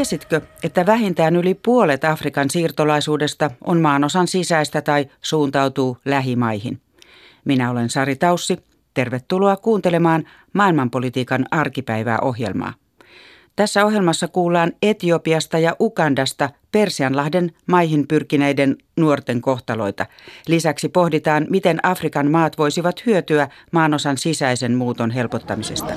Tiesitkö, että vähintään yli puolet Afrikan siirtolaisuudesta on maanosan sisäistä tai suuntautuu lähimaihin? Minä olen Sari Taussi. Tervetuloa kuuntelemaan maailmanpolitiikan arkipäivää ohjelmaa. Tässä ohjelmassa kuullaan Etiopiasta ja Ukandasta Persianlahden maihin pyrkineiden nuorten kohtaloita. Lisäksi pohditaan, miten Afrikan maat voisivat hyötyä maanosan sisäisen muuton helpottamisesta.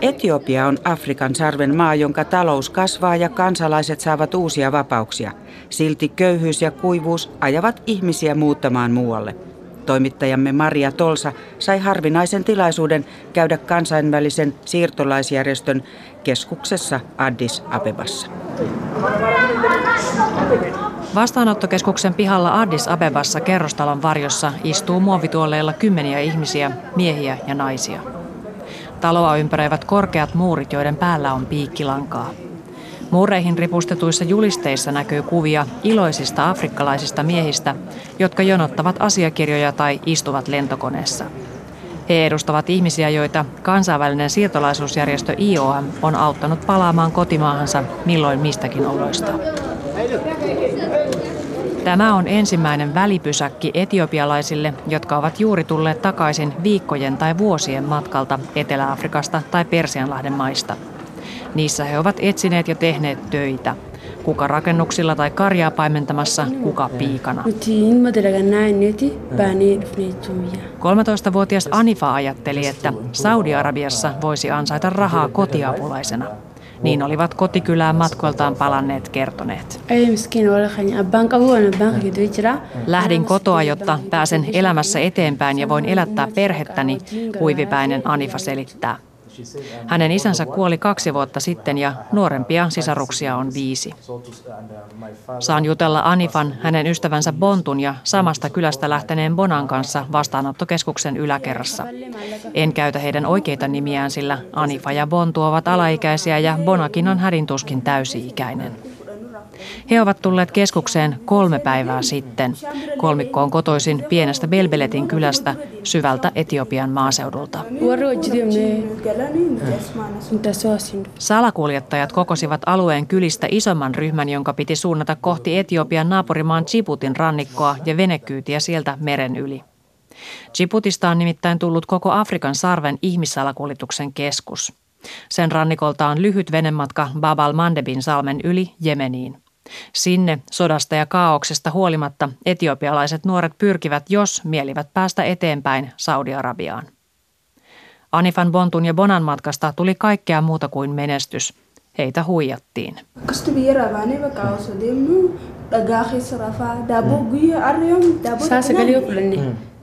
Etiopia on Afrikan sarven maa, jonka talous kasvaa ja kansalaiset saavat uusia vapauksia. Silti köyhyys ja kuivuus ajavat ihmisiä muuttamaan muualle. Toimittajamme Maria Tolsa sai harvinaisen tilaisuuden käydä kansainvälisen siirtolaisjärjestön keskuksessa Addis Abebassa. Vastaanottokeskuksen pihalla Addis Abebassa kerrostalon varjossa istuu muovituolleilla kymmeniä ihmisiä, miehiä ja naisia. Taloa ympäröivät korkeat muurit, joiden päällä on piikkilankaa. Muureihin ripustetuissa julisteissa näkyy kuvia iloisista afrikkalaisista miehistä, jotka jonottavat asiakirjoja tai istuvat lentokoneessa. He edustavat ihmisiä, joita kansainvälinen siirtolaisuusjärjestö IOM on auttanut palaamaan kotimaahansa milloin mistäkin oloista. Tämä on ensimmäinen välipysäkki etiopialaisille, jotka ovat juuri tulleet takaisin viikkojen tai vuosien matkalta Etelä-Afrikasta tai Persianlahden maista. Niissä he ovat etsineet ja tehneet töitä. Kuka rakennuksilla tai karjaa paimentamassa, kuka piikana. 13-vuotias Anifa ajatteli, että Saudi-Arabiassa voisi ansaita rahaa kotiapulaisena. Niin olivat kotikylään matkoiltaan palanneet kertoneet. Lähdin kotoa, jotta pääsen elämässä eteenpäin ja voin elättää perhettäni, huivipäinen Anifa selittää. Hänen isänsä kuoli kaksi vuotta sitten ja nuorempia sisaruksia on viisi. Saan jutella Anifan, hänen ystävänsä Bontun ja samasta kylästä lähteneen Bonan kanssa vastaanottokeskuksen yläkerrassa. En käytä heidän oikeita nimiään, sillä Anifa ja Bontu ovat alaikäisiä ja Bonakin on hädintuskin täysi-ikäinen. He ovat tulleet keskukseen kolme päivää sitten. Kolmikko on kotoisin pienestä Belbeletin kylästä syvältä Etiopian maaseudulta. Salakuljettajat kokosivat alueen kylistä isomman ryhmän, jonka piti suunnata kohti Etiopian naapurimaan Djiboutin rannikkoa ja venekyytiä sieltä meren yli. Djiboutista on nimittäin tullut koko Afrikan sarven ihmissalakuljetuksen keskus. Sen rannikolta on lyhyt venematka Babal Mandebin salmen yli Jemeniin. Sinne sodasta ja kaauksesta huolimatta etiopialaiset nuoret pyrkivät, jos mielivät päästä eteenpäin Saudi-Arabiaan. Anifan Bontun ja Bonan matkasta tuli kaikkea muuta kuin menestys. Heitä huijattiin.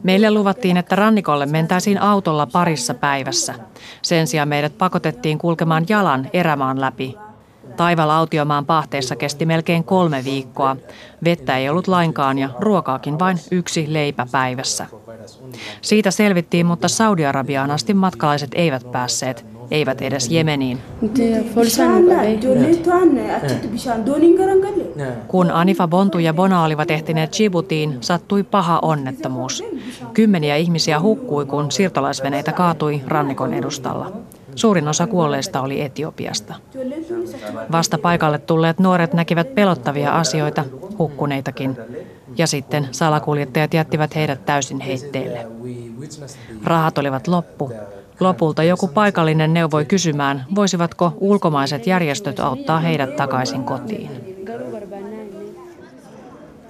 Meille luvattiin, että rannikolle mentäisiin autolla parissa päivässä. Sen sijaan meidät pakotettiin kulkemaan jalan erämaan läpi Taival autiomaan pahteessa kesti melkein kolme viikkoa. Vettä ei ollut lainkaan ja ruokaakin vain yksi leipä päivässä. Siitä selvittiin, mutta Saudi-Arabiaan asti matkalaiset eivät päässeet, eivät edes Jemeniin. Kun Anifa Bontu ja Bona olivat ehtineet Djiboutiin, sattui paha onnettomuus. Kymmeniä ihmisiä hukkui, kun siirtolaisveneitä kaatui rannikon edustalla. Suurin osa kuolleista oli Etiopiasta. Vasta paikalle tulleet nuoret näkivät pelottavia asioita, hukkuneitakin, ja sitten salakuljettajat jättivät heidät täysin heitteille. Rahat olivat loppu. Lopulta joku paikallinen neuvoi kysymään, voisivatko ulkomaiset järjestöt auttaa heidät takaisin kotiin.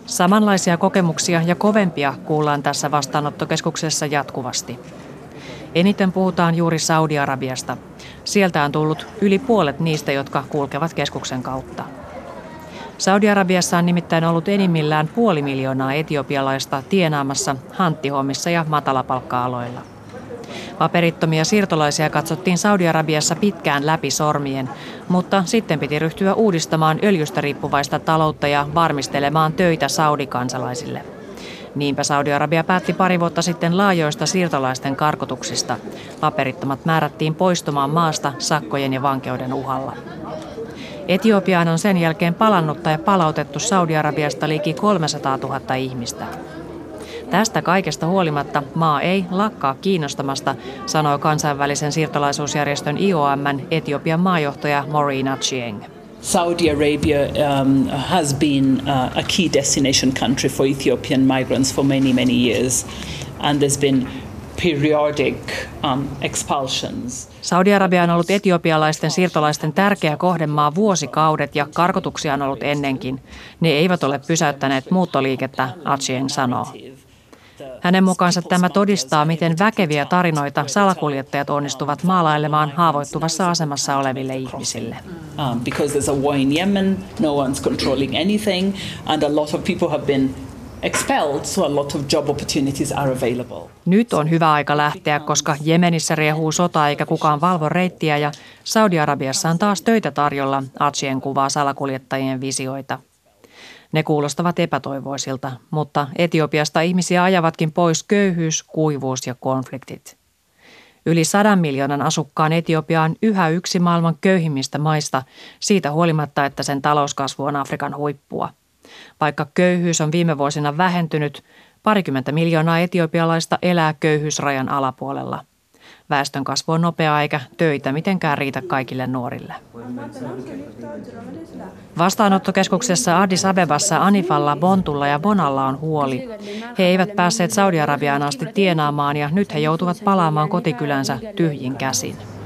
Samanlaisia kokemuksia ja kovempia kuullaan tässä vastaanottokeskuksessa jatkuvasti. Eniten puhutaan juuri Saudi-Arabiasta. Sieltä on tullut yli puolet niistä, jotka kulkevat keskuksen kautta. Saudi-Arabiassa on nimittäin ollut enimmillään puoli miljoonaa etiopialaista tienaamassa hanttihommissa ja matalapalkka-aloilla. Paperittomia siirtolaisia katsottiin Saudi-Arabiassa pitkään läpi sormien, mutta sitten piti ryhtyä uudistamaan öljystä riippuvaista taloutta ja varmistelemaan töitä saudikansalaisille. Niinpä Saudi-Arabia päätti pari vuotta sitten laajoista siirtolaisten karkotuksista. Paperittomat määrättiin poistumaan maasta sakkojen ja vankeuden uhalla. Etiopiaan on sen jälkeen palannut tai palautettu Saudi-Arabiasta liki 300 000 ihmistä. Tästä kaikesta huolimatta maa ei lakkaa kiinnostamasta, sanoi kansainvälisen siirtolaisuusjärjestön IOMn Etiopian maajohtaja Maureen Achieng. Saudi Arabia um, has been uh, a key destination country for Ethiopian migrants for many, many years. And there's been periodic um, expulsions. Saudi-Arabia on ollut etiopialaisten siirtolaisten tärkeä kohdemaa vuosikaudet ja karkotuksia on ollut ennenkin. Ne eivät ole pysäyttäneet muuttoliikettä, Achieng sanoo. Hänen mukaansa tämä todistaa, miten väkeviä tarinoita salakuljettajat onnistuvat maalailemaan haavoittuvassa asemassa oleville ihmisille. Um, because there's a war in Yemen, no one's controlling anything, and a lot of people have been expelled, so a lot of job opportunities are available. Nyt on hyvä aika lähteä, koska Jemenissä riehuu sota eikä kukaan valvo reittiä ja Saudi-Arabiassa on taas töitä tarjolla, Atsien kuvaa salakuljettajien visioita. Ne kuulostavat epätoivoisilta, mutta Etiopiasta ihmisiä ajavatkin pois köyhyys, kuivuus ja konfliktit. Yli sadan miljoonan asukkaan Etiopia on yhä yksi maailman köyhimmistä maista, siitä huolimatta, että sen talouskasvu on Afrikan huippua. Vaikka köyhyys on viime vuosina vähentynyt, parikymmentä miljoonaa etiopialaista elää köyhyysrajan alapuolella – Väestön kasvu on nopeaa eikä töitä mitenkään riitä kaikille nuorille. Vastaanottokeskuksessa Addis Abebassa Anifalla, Bontulla ja Bonalla on huoli. He eivät päässeet Saudi-Arabiaan asti tienaamaan ja nyt he joutuvat palaamaan kotikylänsä tyhjin käsin.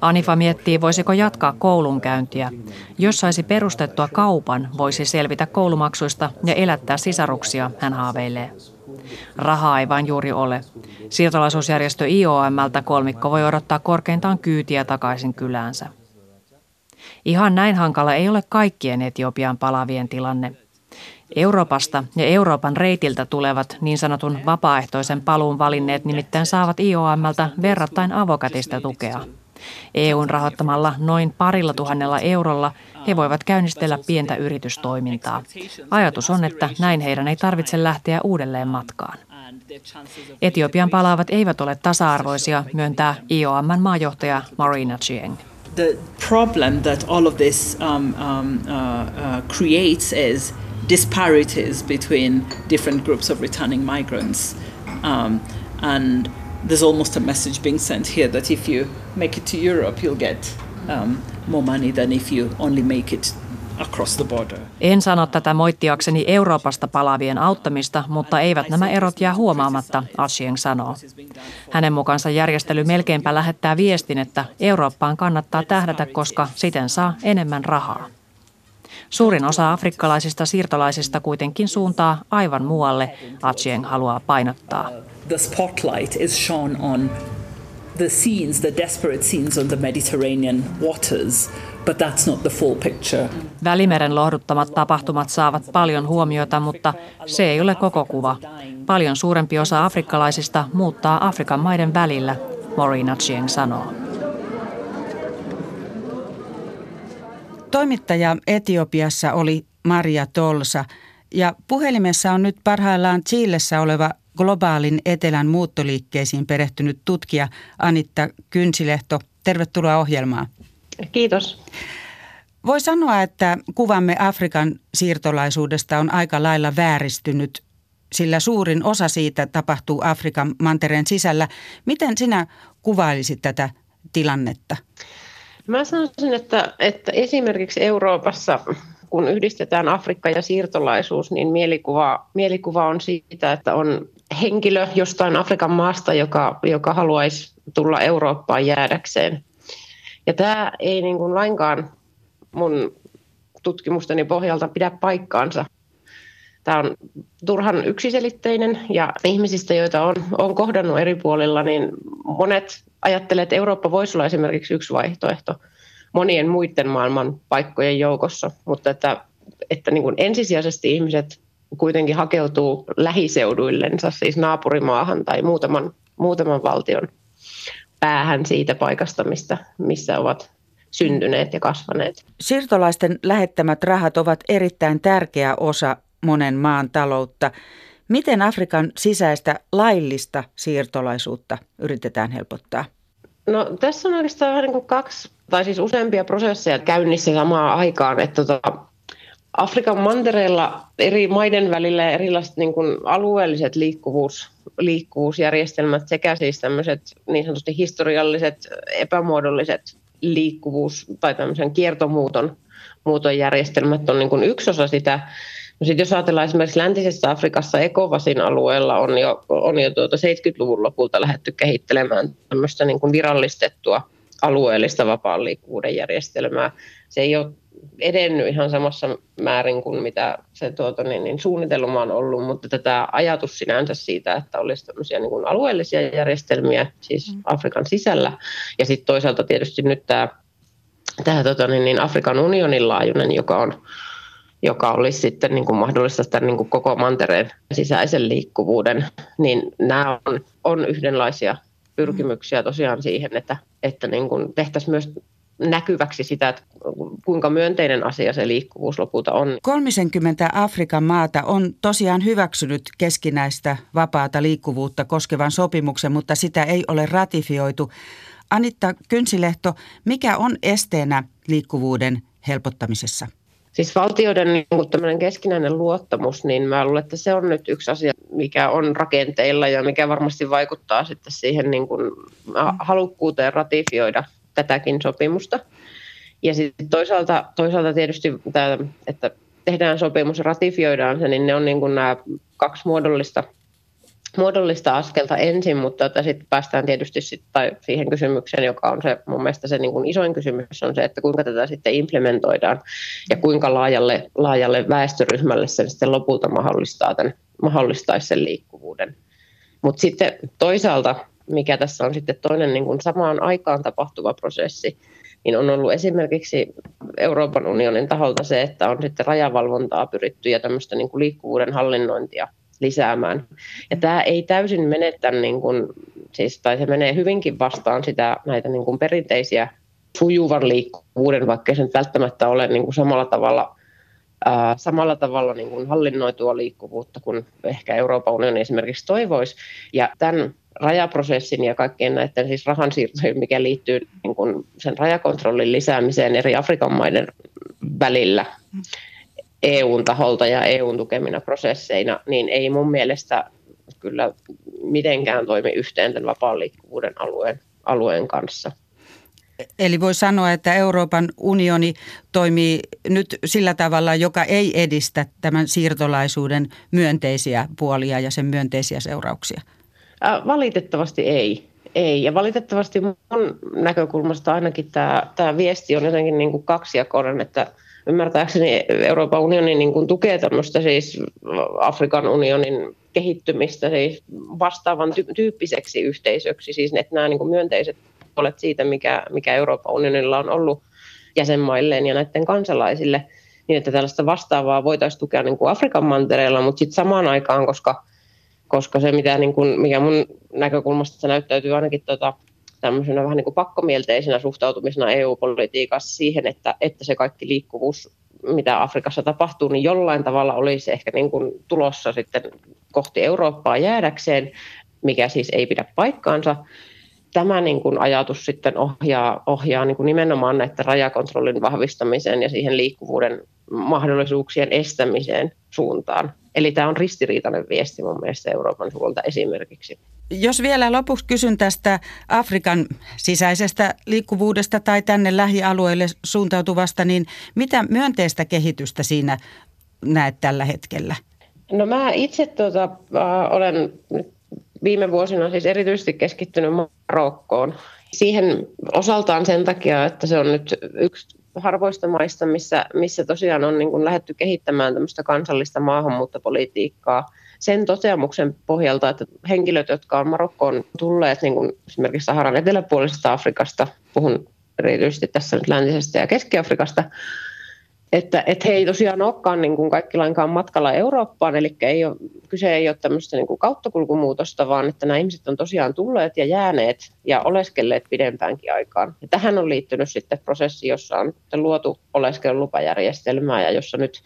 Anifa miettii, voisiko jatkaa koulunkäyntiä. Jos saisi perustettua kaupan, voisi selvitä koulumaksuista ja elättää sisaruksia, hän haaveilee. Rahaa ei vain juuri ole. Siirtolaisuusjärjestö IOMltä kolmikko voi odottaa korkeintaan kyytiä takaisin kyläänsä. Ihan näin hankala ei ole kaikkien Etiopian palavien tilanne. Euroopasta ja Euroopan reitiltä tulevat niin sanotun vapaaehtoisen paluun valinneet nimittäin saavat IOMltä verrattain avokätistä tukea. EUn rahoittamalla noin parilla tuhannella eurolla he voivat käynnistellä pientä yritystoimintaa. Ajatus on, että näin heidän ei tarvitse lähteä uudelleen matkaan. Etiopian palaavat eivät ole tasa-arvoisia, myöntää IOMn maajohtaja Marina Chieng. The problem that all of this um, um, uh, uh, creates is disparities between different groups of returning migrants. Um, and there's almost a message being sent here that if you make it to Europe, you'll get um, more money than if you only make it across the border. En sano tätä moittiakseni Euroopasta palaavien auttamista, mutta eivät nämä erot jää huomaamatta, Ashieng sanoo. Hänen mukaansa järjestely melkeinpä lähettää viestin, että Eurooppaan kannattaa tähdätä, koska siten saa enemmän rahaa. Suurin osa afrikkalaisista siirtolaisista kuitenkin suuntaa aivan muualle, Achieng haluaa painottaa. The spotlight is shown on the scenes, the desperate scenes on the Mediterranean waters, but that's not the full picture. Välimeren lohduttamat tapahtumat saavat paljon huomiota, mutta se ei ole koko kuva. Paljon suurempi osa afrikkalaisista muuttaa Afrikan maiden välillä, Maureen Achieng sanoo. Toimittaja Etiopiassa oli Maria Tolsa ja puhelimessa on nyt parhaillaan Chiilessä oleva globaalin etelän muuttoliikkeisiin perehtynyt tutkija Anitta Kynsilehto. Tervetuloa ohjelmaan. Kiitos. Voi sanoa, että kuvamme Afrikan siirtolaisuudesta on aika lailla vääristynyt, sillä suurin osa siitä tapahtuu Afrikan mantereen sisällä. Miten sinä kuvailisit tätä tilannetta? Mä sanoisin, että, että esimerkiksi Euroopassa, kun yhdistetään Afrikka ja siirtolaisuus, niin mielikuva, mielikuva on siitä, että on henkilö jostain Afrikan maasta, joka, joka haluaisi tulla Eurooppaan jäädäkseen. Ja tämä ei niin kuin lainkaan mun tutkimusteni pohjalta pidä paikkaansa. Tämä on turhan yksiselitteinen ja ihmisistä, joita on, on kohdannut eri puolilla, niin monet ajattelee, että Eurooppa voisi olla esimerkiksi yksi vaihtoehto monien muiden maailman paikkojen joukossa, mutta että, että niin kuin ensisijaisesti ihmiset kuitenkin hakeutuu lähiseuduillensa, siis naapurimaahan tai muutaman, muutaman valtion päähän siitä paikasta, mistä, missä ovat syntyneet ja kasvaneet. Siirtolaisten lähettämät rahat ovat erittäin tärkeä osa monen maan taloutta. Miten Afrikan sisäistä laillista siirtolaisuutta yritetään helpottaa? No, tässä on oikeastaan vähän niin kuin kaksi, tai siis useampia prosesseja käynnissä samaan aikaan. Että tota, Afrikan mantereella eri maiden välillä erilaiset niin kuin alueelliset liikkuvuus, liikkuvuusjärjestelmät sekä siis tämmöiset niin sanotusti historialliset, epämuodolliset liikkuvuus- tai tämmöisen kiertomuuton muuton järjestelmät on niin kuin yksi osa sitä. No sit jos ajatellaan esimerkiksi läntisessä Afrikassa Ekovasin alueella on jo, on jo tuota 70-luvun lopulta lähdetty kehittelemään tämmöistä niin kuin virallistettua alueellista vapaan liikkuvuuden järjestelmää. Se ei ole edennyt ihan samassa määrin kuin mitä se tuota, niin, niin suunnitelma on ollut, mutta tätä ajatus sinänsä siitä, että olisi tämmöisiä niin kuin alueellisia järjestelmiä, siis mm. Afrikan sisällä, ja sitten toisaalta tietysti nyt tämä, tämä tota, niin, niin Afrikan unionin laajuinen, joka on joka olisi sitten niin kuin mahdollista tämän niin kuin koko mantereen sisäisen liikkuvuuden, niin nämä on, on yhdenlaisia pyrkimyksiä tosiaan siihen, että, että niin kuin tehtäisiin myös näkyväksi sitä, että kuinka myönteinen asia se liikkuvuus lopulta on. 30 Afrikan maata on tosiaan hyväksynyt keskinäistä vapaata liikkuvuutta koskevan sopimuksen, mutta sitä ei ole ratifioitu. Anitta Kynsilehto, mikä on esteenä liikkuvuuden helpottamisessa? Siis valtioiden niin keskinäinen luottamus, niin mä luulen, että se on nyt yksi asia, mikä on rakenteilla ja mikä varmasti vaikuttaa sitten siihen niin kuin halukkuuteen ratifioida tätäkin sopimusta. Ja sitten toisaalta, toisaalta tietysti, tämä, että tehdään sopimus ja ratifioidaan se, niin ne on niin kuin nämä kaksi muodollista, muodollista askelta ensin, mutta sitten päästään tietysti sit, tai siihen kysymykseen, joka on se mun mielestä se niin kuin isoin kysymys, on se, että kuinka tätä sitten implementoidaan ja kuinka laajalle, laajalle väestöryhmälle se sitten lopulta mahdollistaa tämän, mahdollistaisi sen liikkuvuuden. Mutta sitten toisaalta mikä tässä on sitten toinen niin kuin samaan aikaan tapahtuva prosessi, niin on ollut esimerkiksi Euroopan unionin taholta se, että on sitten rajavalvontaa pyritty ja tämmöistä niin kuin liikkuvuuden hallinnointia lisäämään. Ja tämä ei täysin mene tämän, niin kuin, siis, tai se menee hyvinkin vastaan sitä, näitä niin kuin perinteisiä sujuvan liikkuvuuden, vaikka se välttämättä ole niin kuin samalla tavalla ää, samalla tavalla niin kuin hallinnoitua liikkuvuutta kuin ehkä Euroopan unioni esimerkiksi toivoisi. Ja tämän rajaprosessin ja kaikkien näiden siis rahansiirtojen, mikä liittyy niin kuin sen rajakontrollin lisäämiseen eri Afrikan maiden välillä EUn taholta ja EUn tukemina prosesseina, niin ei mun mielestä kyllä mitenkään toimi yhteen tämän vapaan liikkuvuuden alueen, alueen kanssa. Eli voi sanoa, että Euroopan unioni toimii nyt sillä tavalla, joka ei edistä tämän siirtolaisuuden myönteisiä puolia ja sen myönteisiä seurauksia. Valitettavasti ei. Ei. Ja valitettavasti mun näkökulmasta ainakin tämä, tämä viesti on jotenkin niin kuin kaksijakoinen, että ymmärtääkseni Euroopan unioni niin kuin tukee tämmöistä siis Afrikan unionin kehittymistä siis vastaavan tyyppiseksi yhteisöksi, siis että nämä niin kuin myönteiset puolet siitä, mikä, mikä Euroopan unionilla on ollut jäsenmailleen ja näiden kansalaisille, niin että tällaista vastaavaa voitaisiin tukea niin kuin Afrikan mantereella, mutta sitten samaan aikaan, koska koska se, mitä niin kuin, mikä mun näkökulmasta se näyttäytyy ainakin tota, tämmöisenä vähän niin kuin pakkomielteisenä suhtautumisena EU-politiikassa siihen, että, että se kaikki liikkuvuus, mitä Afrikassa tapahtuu, niin jollain tavalla olisi ehkä niin kuin tulossa sitten kohti Eurooppaa jäädäkseen, mikä siis ei pidä paikkaansa. Tämä niin kuin ajatus sitten ohjaa, ohjaa niin kuin nimenomaan näiden rajakontrollin vahvistamiseen ja siihen liikkuvuuden mahdollisuuksien estämiseen suuntaan. Eli tämä on ristiriitainen viesti mun mielestä Euroopan suolta esimerkiksi. Jos vielä lopuksi kysyn tästä Afrikan sisäisestä liikkuvuudesta tai tänne lähialueille suuntautuvasta, niin mitä myönteistä kehitystä siinä näet tällä hetkellä? No mä itse tuota, äh, olen viime vuosina siis erityisesti keskittynyt Marokkoon. Siihen osaltaan sen takia, että se on nyt yksi harvoista maista, missä, missä tosiaan on niin kuin lähdetty kehittämään tämmöistä kansallista maahanmuuttopolitiikkaa sen toteamuksen pohjalta, että henkilöt, jotka on Marokkoon tulleet niin kuin esimerkiksi Saharan eteläpuolisesta Afrikasta, puhun erityisesti tässä nyt läntisestä ja Keski-Afrikasta, että, että he ei tosiaan olekaan niin kuin kaikki lainkaan matkalla Eurooppaan, eli ei ole, kyse ei ole tämmöistä niin kuin kauttakulkumuutosta, vaan että nämä ihmiset on tosiaan tulleet ja jääneet ja oleskelleet pidempäänkin aikaan. Ja tähän on liittynyt sitten prosessi, jossa on luotu oleskelulupajärjestelmää ja jossa nyt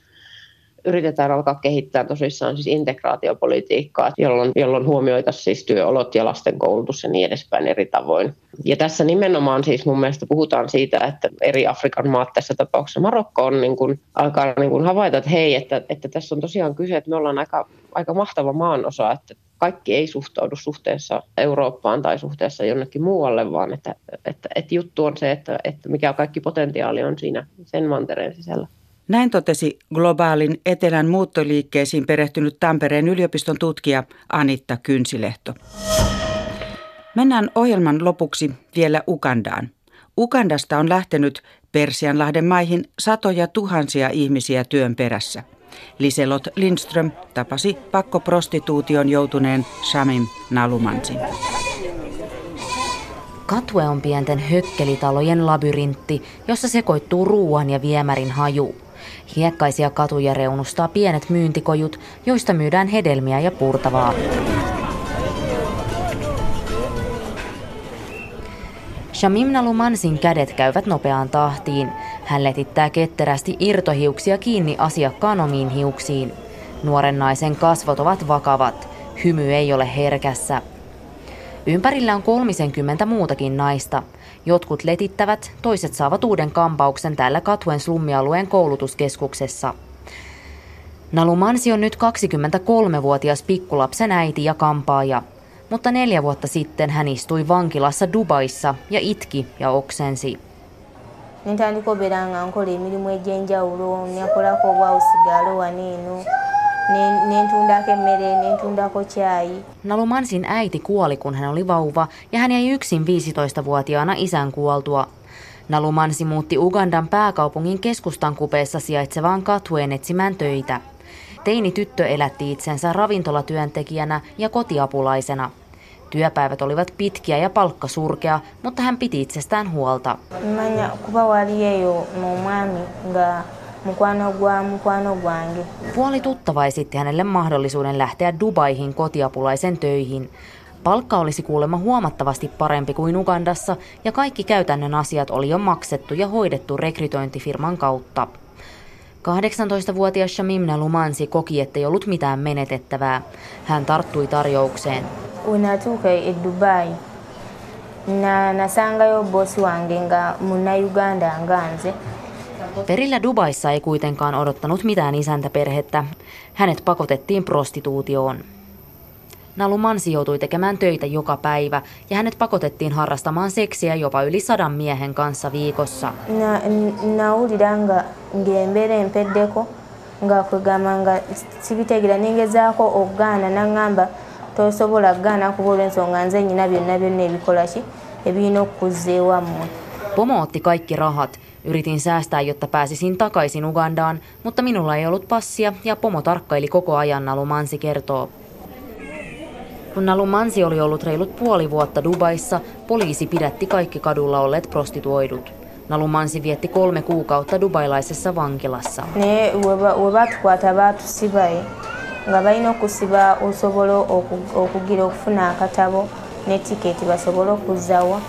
yritetään alkaa kehittää tosissaan siis integraatiopolitiikkaa, jolloin, jolloin huomioitaisiin siis työolot ja lasten koulutus ja niin edespäin eri tavoin. Ja tässä nimenomaan siis mun mielestä puhutaan siitä, että eri Afrikan maat, tässä tapauksessa Marokko, on niin kuin, alkaa niin kuin havaita, että hei, että, että tässä on tosiaan kyse, että me ollaan aika, aika mahtava maanosa, että kaikki ei suhtaudu suhteessa Eurooppaan tai suhteessa jonnekin muualle, vaan että, että, että juttu on se, että, että mikä kaikki potentiaali on siinä sen mantereen sisällä. Näin totesi globaalin etelän muuttoliikkeisiin perehtynyt Tampereen yliopiston tutkija Anitta Kynsilehto. Mennään ohjelman lopuksi vielä Ugandaan. Ugandasta on lähtenyt Persianlahden maihin satoja tuhansia ihmisiä työn perässä. Liselot Lindström tapasi pakkoprostituution joutuneen Shamim Nalumansin. Katue on pienten hökkelitalojen labyrintti, jossa sekoittuu ruoan ja viemärin haju. Hiekkaisia katuja reunustaa pienet myyntikojut, joista myydään hedelmiä ja purtavaa. Shamim Nalumansin kädet käyvät nopeaan tahtiin. Hän letittää ketterästi irtohiuksia kiinni asiakkaan omiin hiuksiin. Nuoren naisen kasvot ovat vakavat. Hymy ei ole herkässä. Ympärillä on 30 muutakin naista. Jotkut letittävät, toiset saavat uuden kampauksen täällä Katuen slummialueen koulutuskeskuksessa. Nalumansi on nyt 23-vuotias pikkulapsen äiti ja kampaaja. Mutta neljä vuotta sitten hän istui vankilassa Dubaissa ja itki ja oksensi. Nintandika obeera nga nkola emirimu egy'enjawulo nakolako obwawusigalo wano nentundako emmere, nentundako chai. Nalumansin äiti kuoli, kun hän oli vauva, ja hän jäi yksin 15-vuotiaana isän kuoltua. Nalumansi muutti Ugandan pääkaupungin keskustan kupeessa sijaitsevaan katueen etsimään töitä. Teini tyttö elätti itsensä ravintolatyöntekijänä ja kotiapulaisena. Työpäivät olivat pitkiä ja palkka surkea, mutta hän piti itsestään huolta. Manya, kuva mukwano gwa mukwano gwange. Puoli tuttava esitti hänelle mahdollisuuden lähteä Dubaihin kotiapulaisen töihin. Palkka olisi kuulemma huomattavasti parempi kuin Ugandassa ja kaikki käytännön asiat oli jo maksettu ja hoidettu rekrytointifirman kautta. 18-vuotias Shamim Lumansi koki, ettei ollut mitään menetettävää. Hän tarttui tarjoukseen. Unatuka Dubai. Na nasangayo bosi wange nga munna Uganda nganze. Perillä Dubaissa ei kuitenkaan odottanut mitään isäntäperhettä. Hänet pakotettiin prostituutioon. Nalu Mansi joutui tekemään töitä joka päivä ja hänet pakotettiin harrastamaan seksiä jopa yli sadan miehen kanssa viikossa. Nawulira nga ng'embeera empeddeko nga kwegamba nga sibitegera ningezaako okugaana naŋŋamba tosobola kugaana kuba olw'ensonga nze nyina byonna byonna ebikola ki ebirina okukuzza ewammwe. Pomo otti kaikki rahat Yritin säästää, jotta pääsisin takaisin Ugandaan, mutta minulla ei ollut passia ja pomo tarkkaili koko ajan, Nalumansi kertoo. Kun Nalumansi oli ollut reilut puoli vuotta Dubaissa, poliisi pidätti kaikki kadulla olleet prostituoidut. Nalumansi vietti kolme kuukautta dubailaisessa vankilassa. Ne webatukwata baatusibaye nga balina okusiba osobola okugira okufuna akatabo ne tiketi basobole okuzzawa.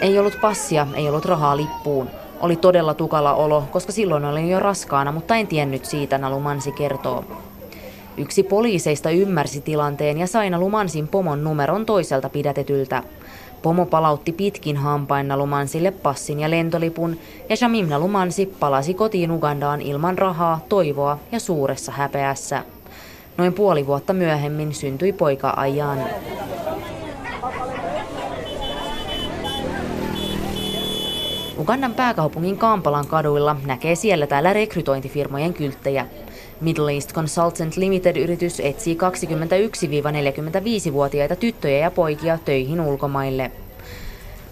Ei ollut passia, ei ollut rahaa lippuun. Oli todella tukala olo, koska silloin olin jo raskaana, mutta en tiennyt siitä, Nalumansi kertoo. Yksi poliiseista ymmärsi tilanteen ja sai Nalumansin pomon numeron toiselta pidätetyltä. Pomo palautti pitkin hampain Nalumansille passin ja lentolipun, ja Shamim Nalumansi palasi kotiin Ugandaan ilman rahaa, toivoa ja suuressa häpeässä. Noin puoli vuotta myöhemmin syntyi poika Ajan. Ugandan pääkaupungin Kampalan kaduilla näkee siellä täällä rekrytointifirmojen kylttejä. Middle East Consultant Limited-yritys etsii 21-45-vuotiaita tyttöjä ja poikia töihin ulkomaille.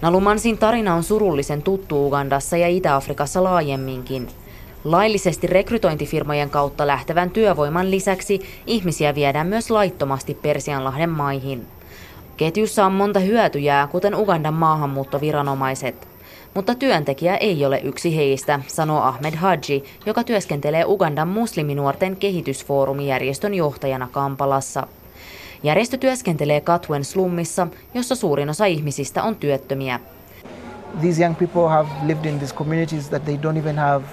Nalumansin tarina on surullisen tuttu Ugandassa ja Itä-Afrikassa laajemminkin. Laillisesti rekrytointifirmojen kautta lähtevän työvoiman lisäksi ihmisiä viedään myös laittomasti Persianlahden maihin. Ketjussa on monta hyötyjää, kuten Ugandan maahanmuuttoviranomaiset – Mutta työntekijä ei ole yksi heistä, sanoo Ahmed Haji, joka työskentelee Ugandan musliminuorten kehitysfoorumijärjestön johtajana Kampalassa. Järjestö työskentelee Katwen slummissa, jossa suurin osa ihmisistä on työttömiä. These young people have lived in these communities that they don't even have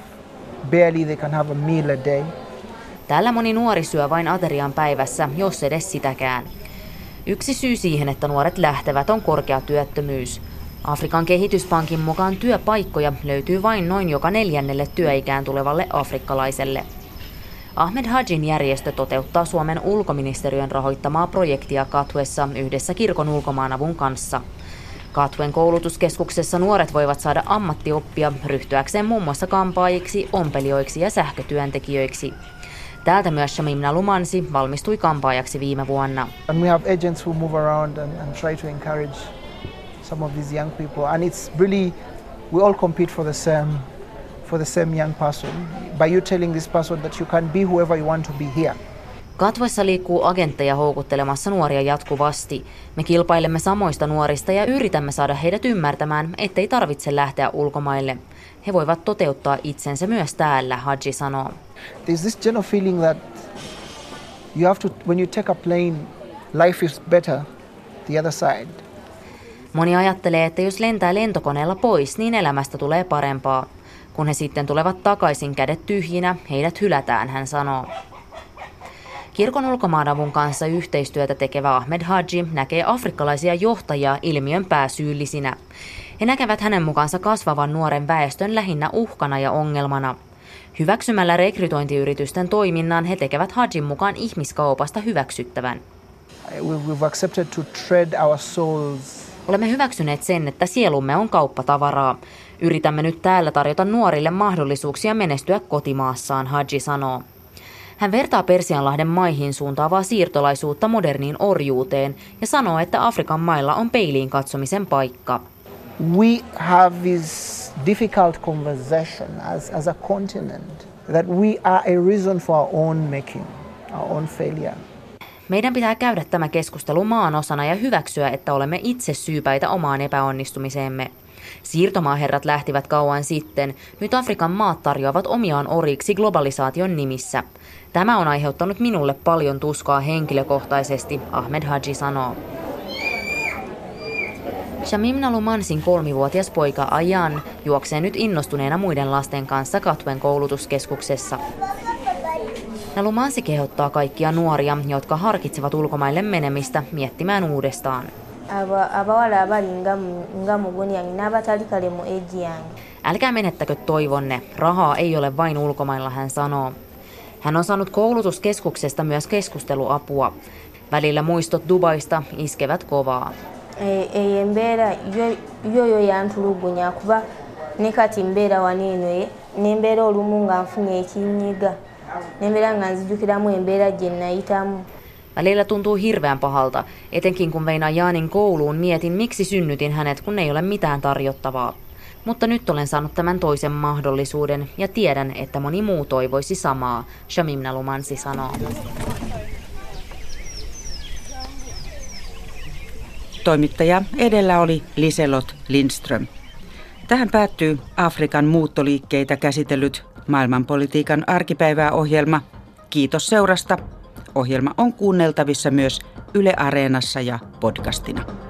barely they can have a meal a day. Täällä moni nuori syö vain aterian päivässä, jos edes sitäkään. Yksi syy siihen, että nuoret lähtevät, on korkea työttömyys. Afrikan kehityspankin mukaan työpaikkoja löytyy vain noin joka neljännelle työikään tulevalle afrikkalaiselle. Ahmed Hajin järjestö toteuttaa Suomen ulkoministeriön rahoittamaa projektia Katuessa yhdessä kirkon ulkomaanavun kanssa. Katuen koulutuskeskuksessa nuoret voivat saada ammattioppia ryhtyäkseen muun muassa kampaajiksi, ompelijoiksi ja sähkötyöntekijöiksi. Täältä myös Shamim Nalumansi valmistui kampaajaksi viime vuonna. And we have agents who move around and, and try to encourage some of these young people. And it's really, we all compete for the same, for the same young person. By you telling this person that you can be whoever you want to be here. Katvoissa liikkuu agentteja houkuttelemassa nuoria jatkuvasti. Me kilpailemme samoista nuorista ja yritämme saada heidät ymmärtämään, ettei tarvitse lähteä ulkomaille. He voivat toteuttaa itsensä myös täällä, Haji sanoo. There's this general feeling that you have to, when you take a plane, life is better the other side. Moni ajattelee, että jos lentää lentokoneella pois, niin elämästä tulee parempaa. Kun he sitten tulevat takaisin kädet tyhjinä, heidät hylätään, hän sanoo. Kirkon ulkomaanavun kanssa yhteistyötä tekevä Ahmed Haji näkee afrikkalaisia johtajia ilmiön pääsyyllisinä. He näkevät hänen mukaansa kasvavan nuoren väestön lähinnä uhkana ja ongelmana. Hyväksymällä rekrytointiyritysten toiminnan he tekevät Hajin mukaan ihmiskaupasta hyväksyttävän. We've accepted to trade our souls Olemme hyväksyneet sen, että sielumme on kauppatavaraa. Yritämme nyt täällä tarjota nuorille mahdollisuuksia menestyä kotimaassaan, Haji sanoo. Hän vertaa Persianlahden maihin suuntaavaa siirtolaisuutta moderniin orjuuteen ja sanoo, että Afrikan mailla on peiliin katsomisen paikka. we have this difficult conversation as, as a continent that we are a reason for our own making, our own failure. Meidän pitää käydä tämä keskustelu maan osana ja hyväksyä, että olemme itse syypäitä omaan epäonnistumiseemme. Siirtomaaherrat lähtivät kauan sitten. Nyt Afrikan maat tarjoavat omiaan oriksi globalisaation nimissä. Tämä on aiheuttanut minulle paljon tuskaa henkilökohtaisesti, Ahmed Haji sanoo. Shamim Nalumansin kolmivuotias poika Ayan juoksee nyt innostuneena muiden lasten kanssa Katwen koulutuskeskuksessa. Nalumansi kehottaa kaikkia nuoria, jotka harkitsevat ulkomaille menemistä, miettimään uudestaan. abawala abali nga n'abatali kale mu yange Älkää menettäkö toivonne, rahaa ei ole vain ulkomailla, hän sanoo. Hän on saanut koulutuskeskuksesta myös keskusteluapua. Välillä muistot Dubaista iskevät kovaa. E- eyo embeera yo- yo yo yantulugunya kuba ne kati mbeera wano eno e- nembeera olumu nga nfunye ekinyiga nembeera nga nzijukiramu embeera gye nayitamu Välillä tuntuu hirveän pahalta, etenkin kun vein Jaanin kouluun mietin, miksi synnytin hänet, kun ei ole mitään tarjottavaa. Mutta nyt olen saanut tämän toisen mahdollisuuden ja tiedän, että moni muu toivoisi samaa, Shamim Nalumansi sanoo. Toimittaja edellä oli Liselot Lindström. Tähän päättyy Afrikan muuttoliikkeitä käsitellyt maailmanpolitiikan arkipäivää ohjelma. Kiitos seurasta. Ohjelma on kuunneltavissa myös Yle Areenassa ja podcastina.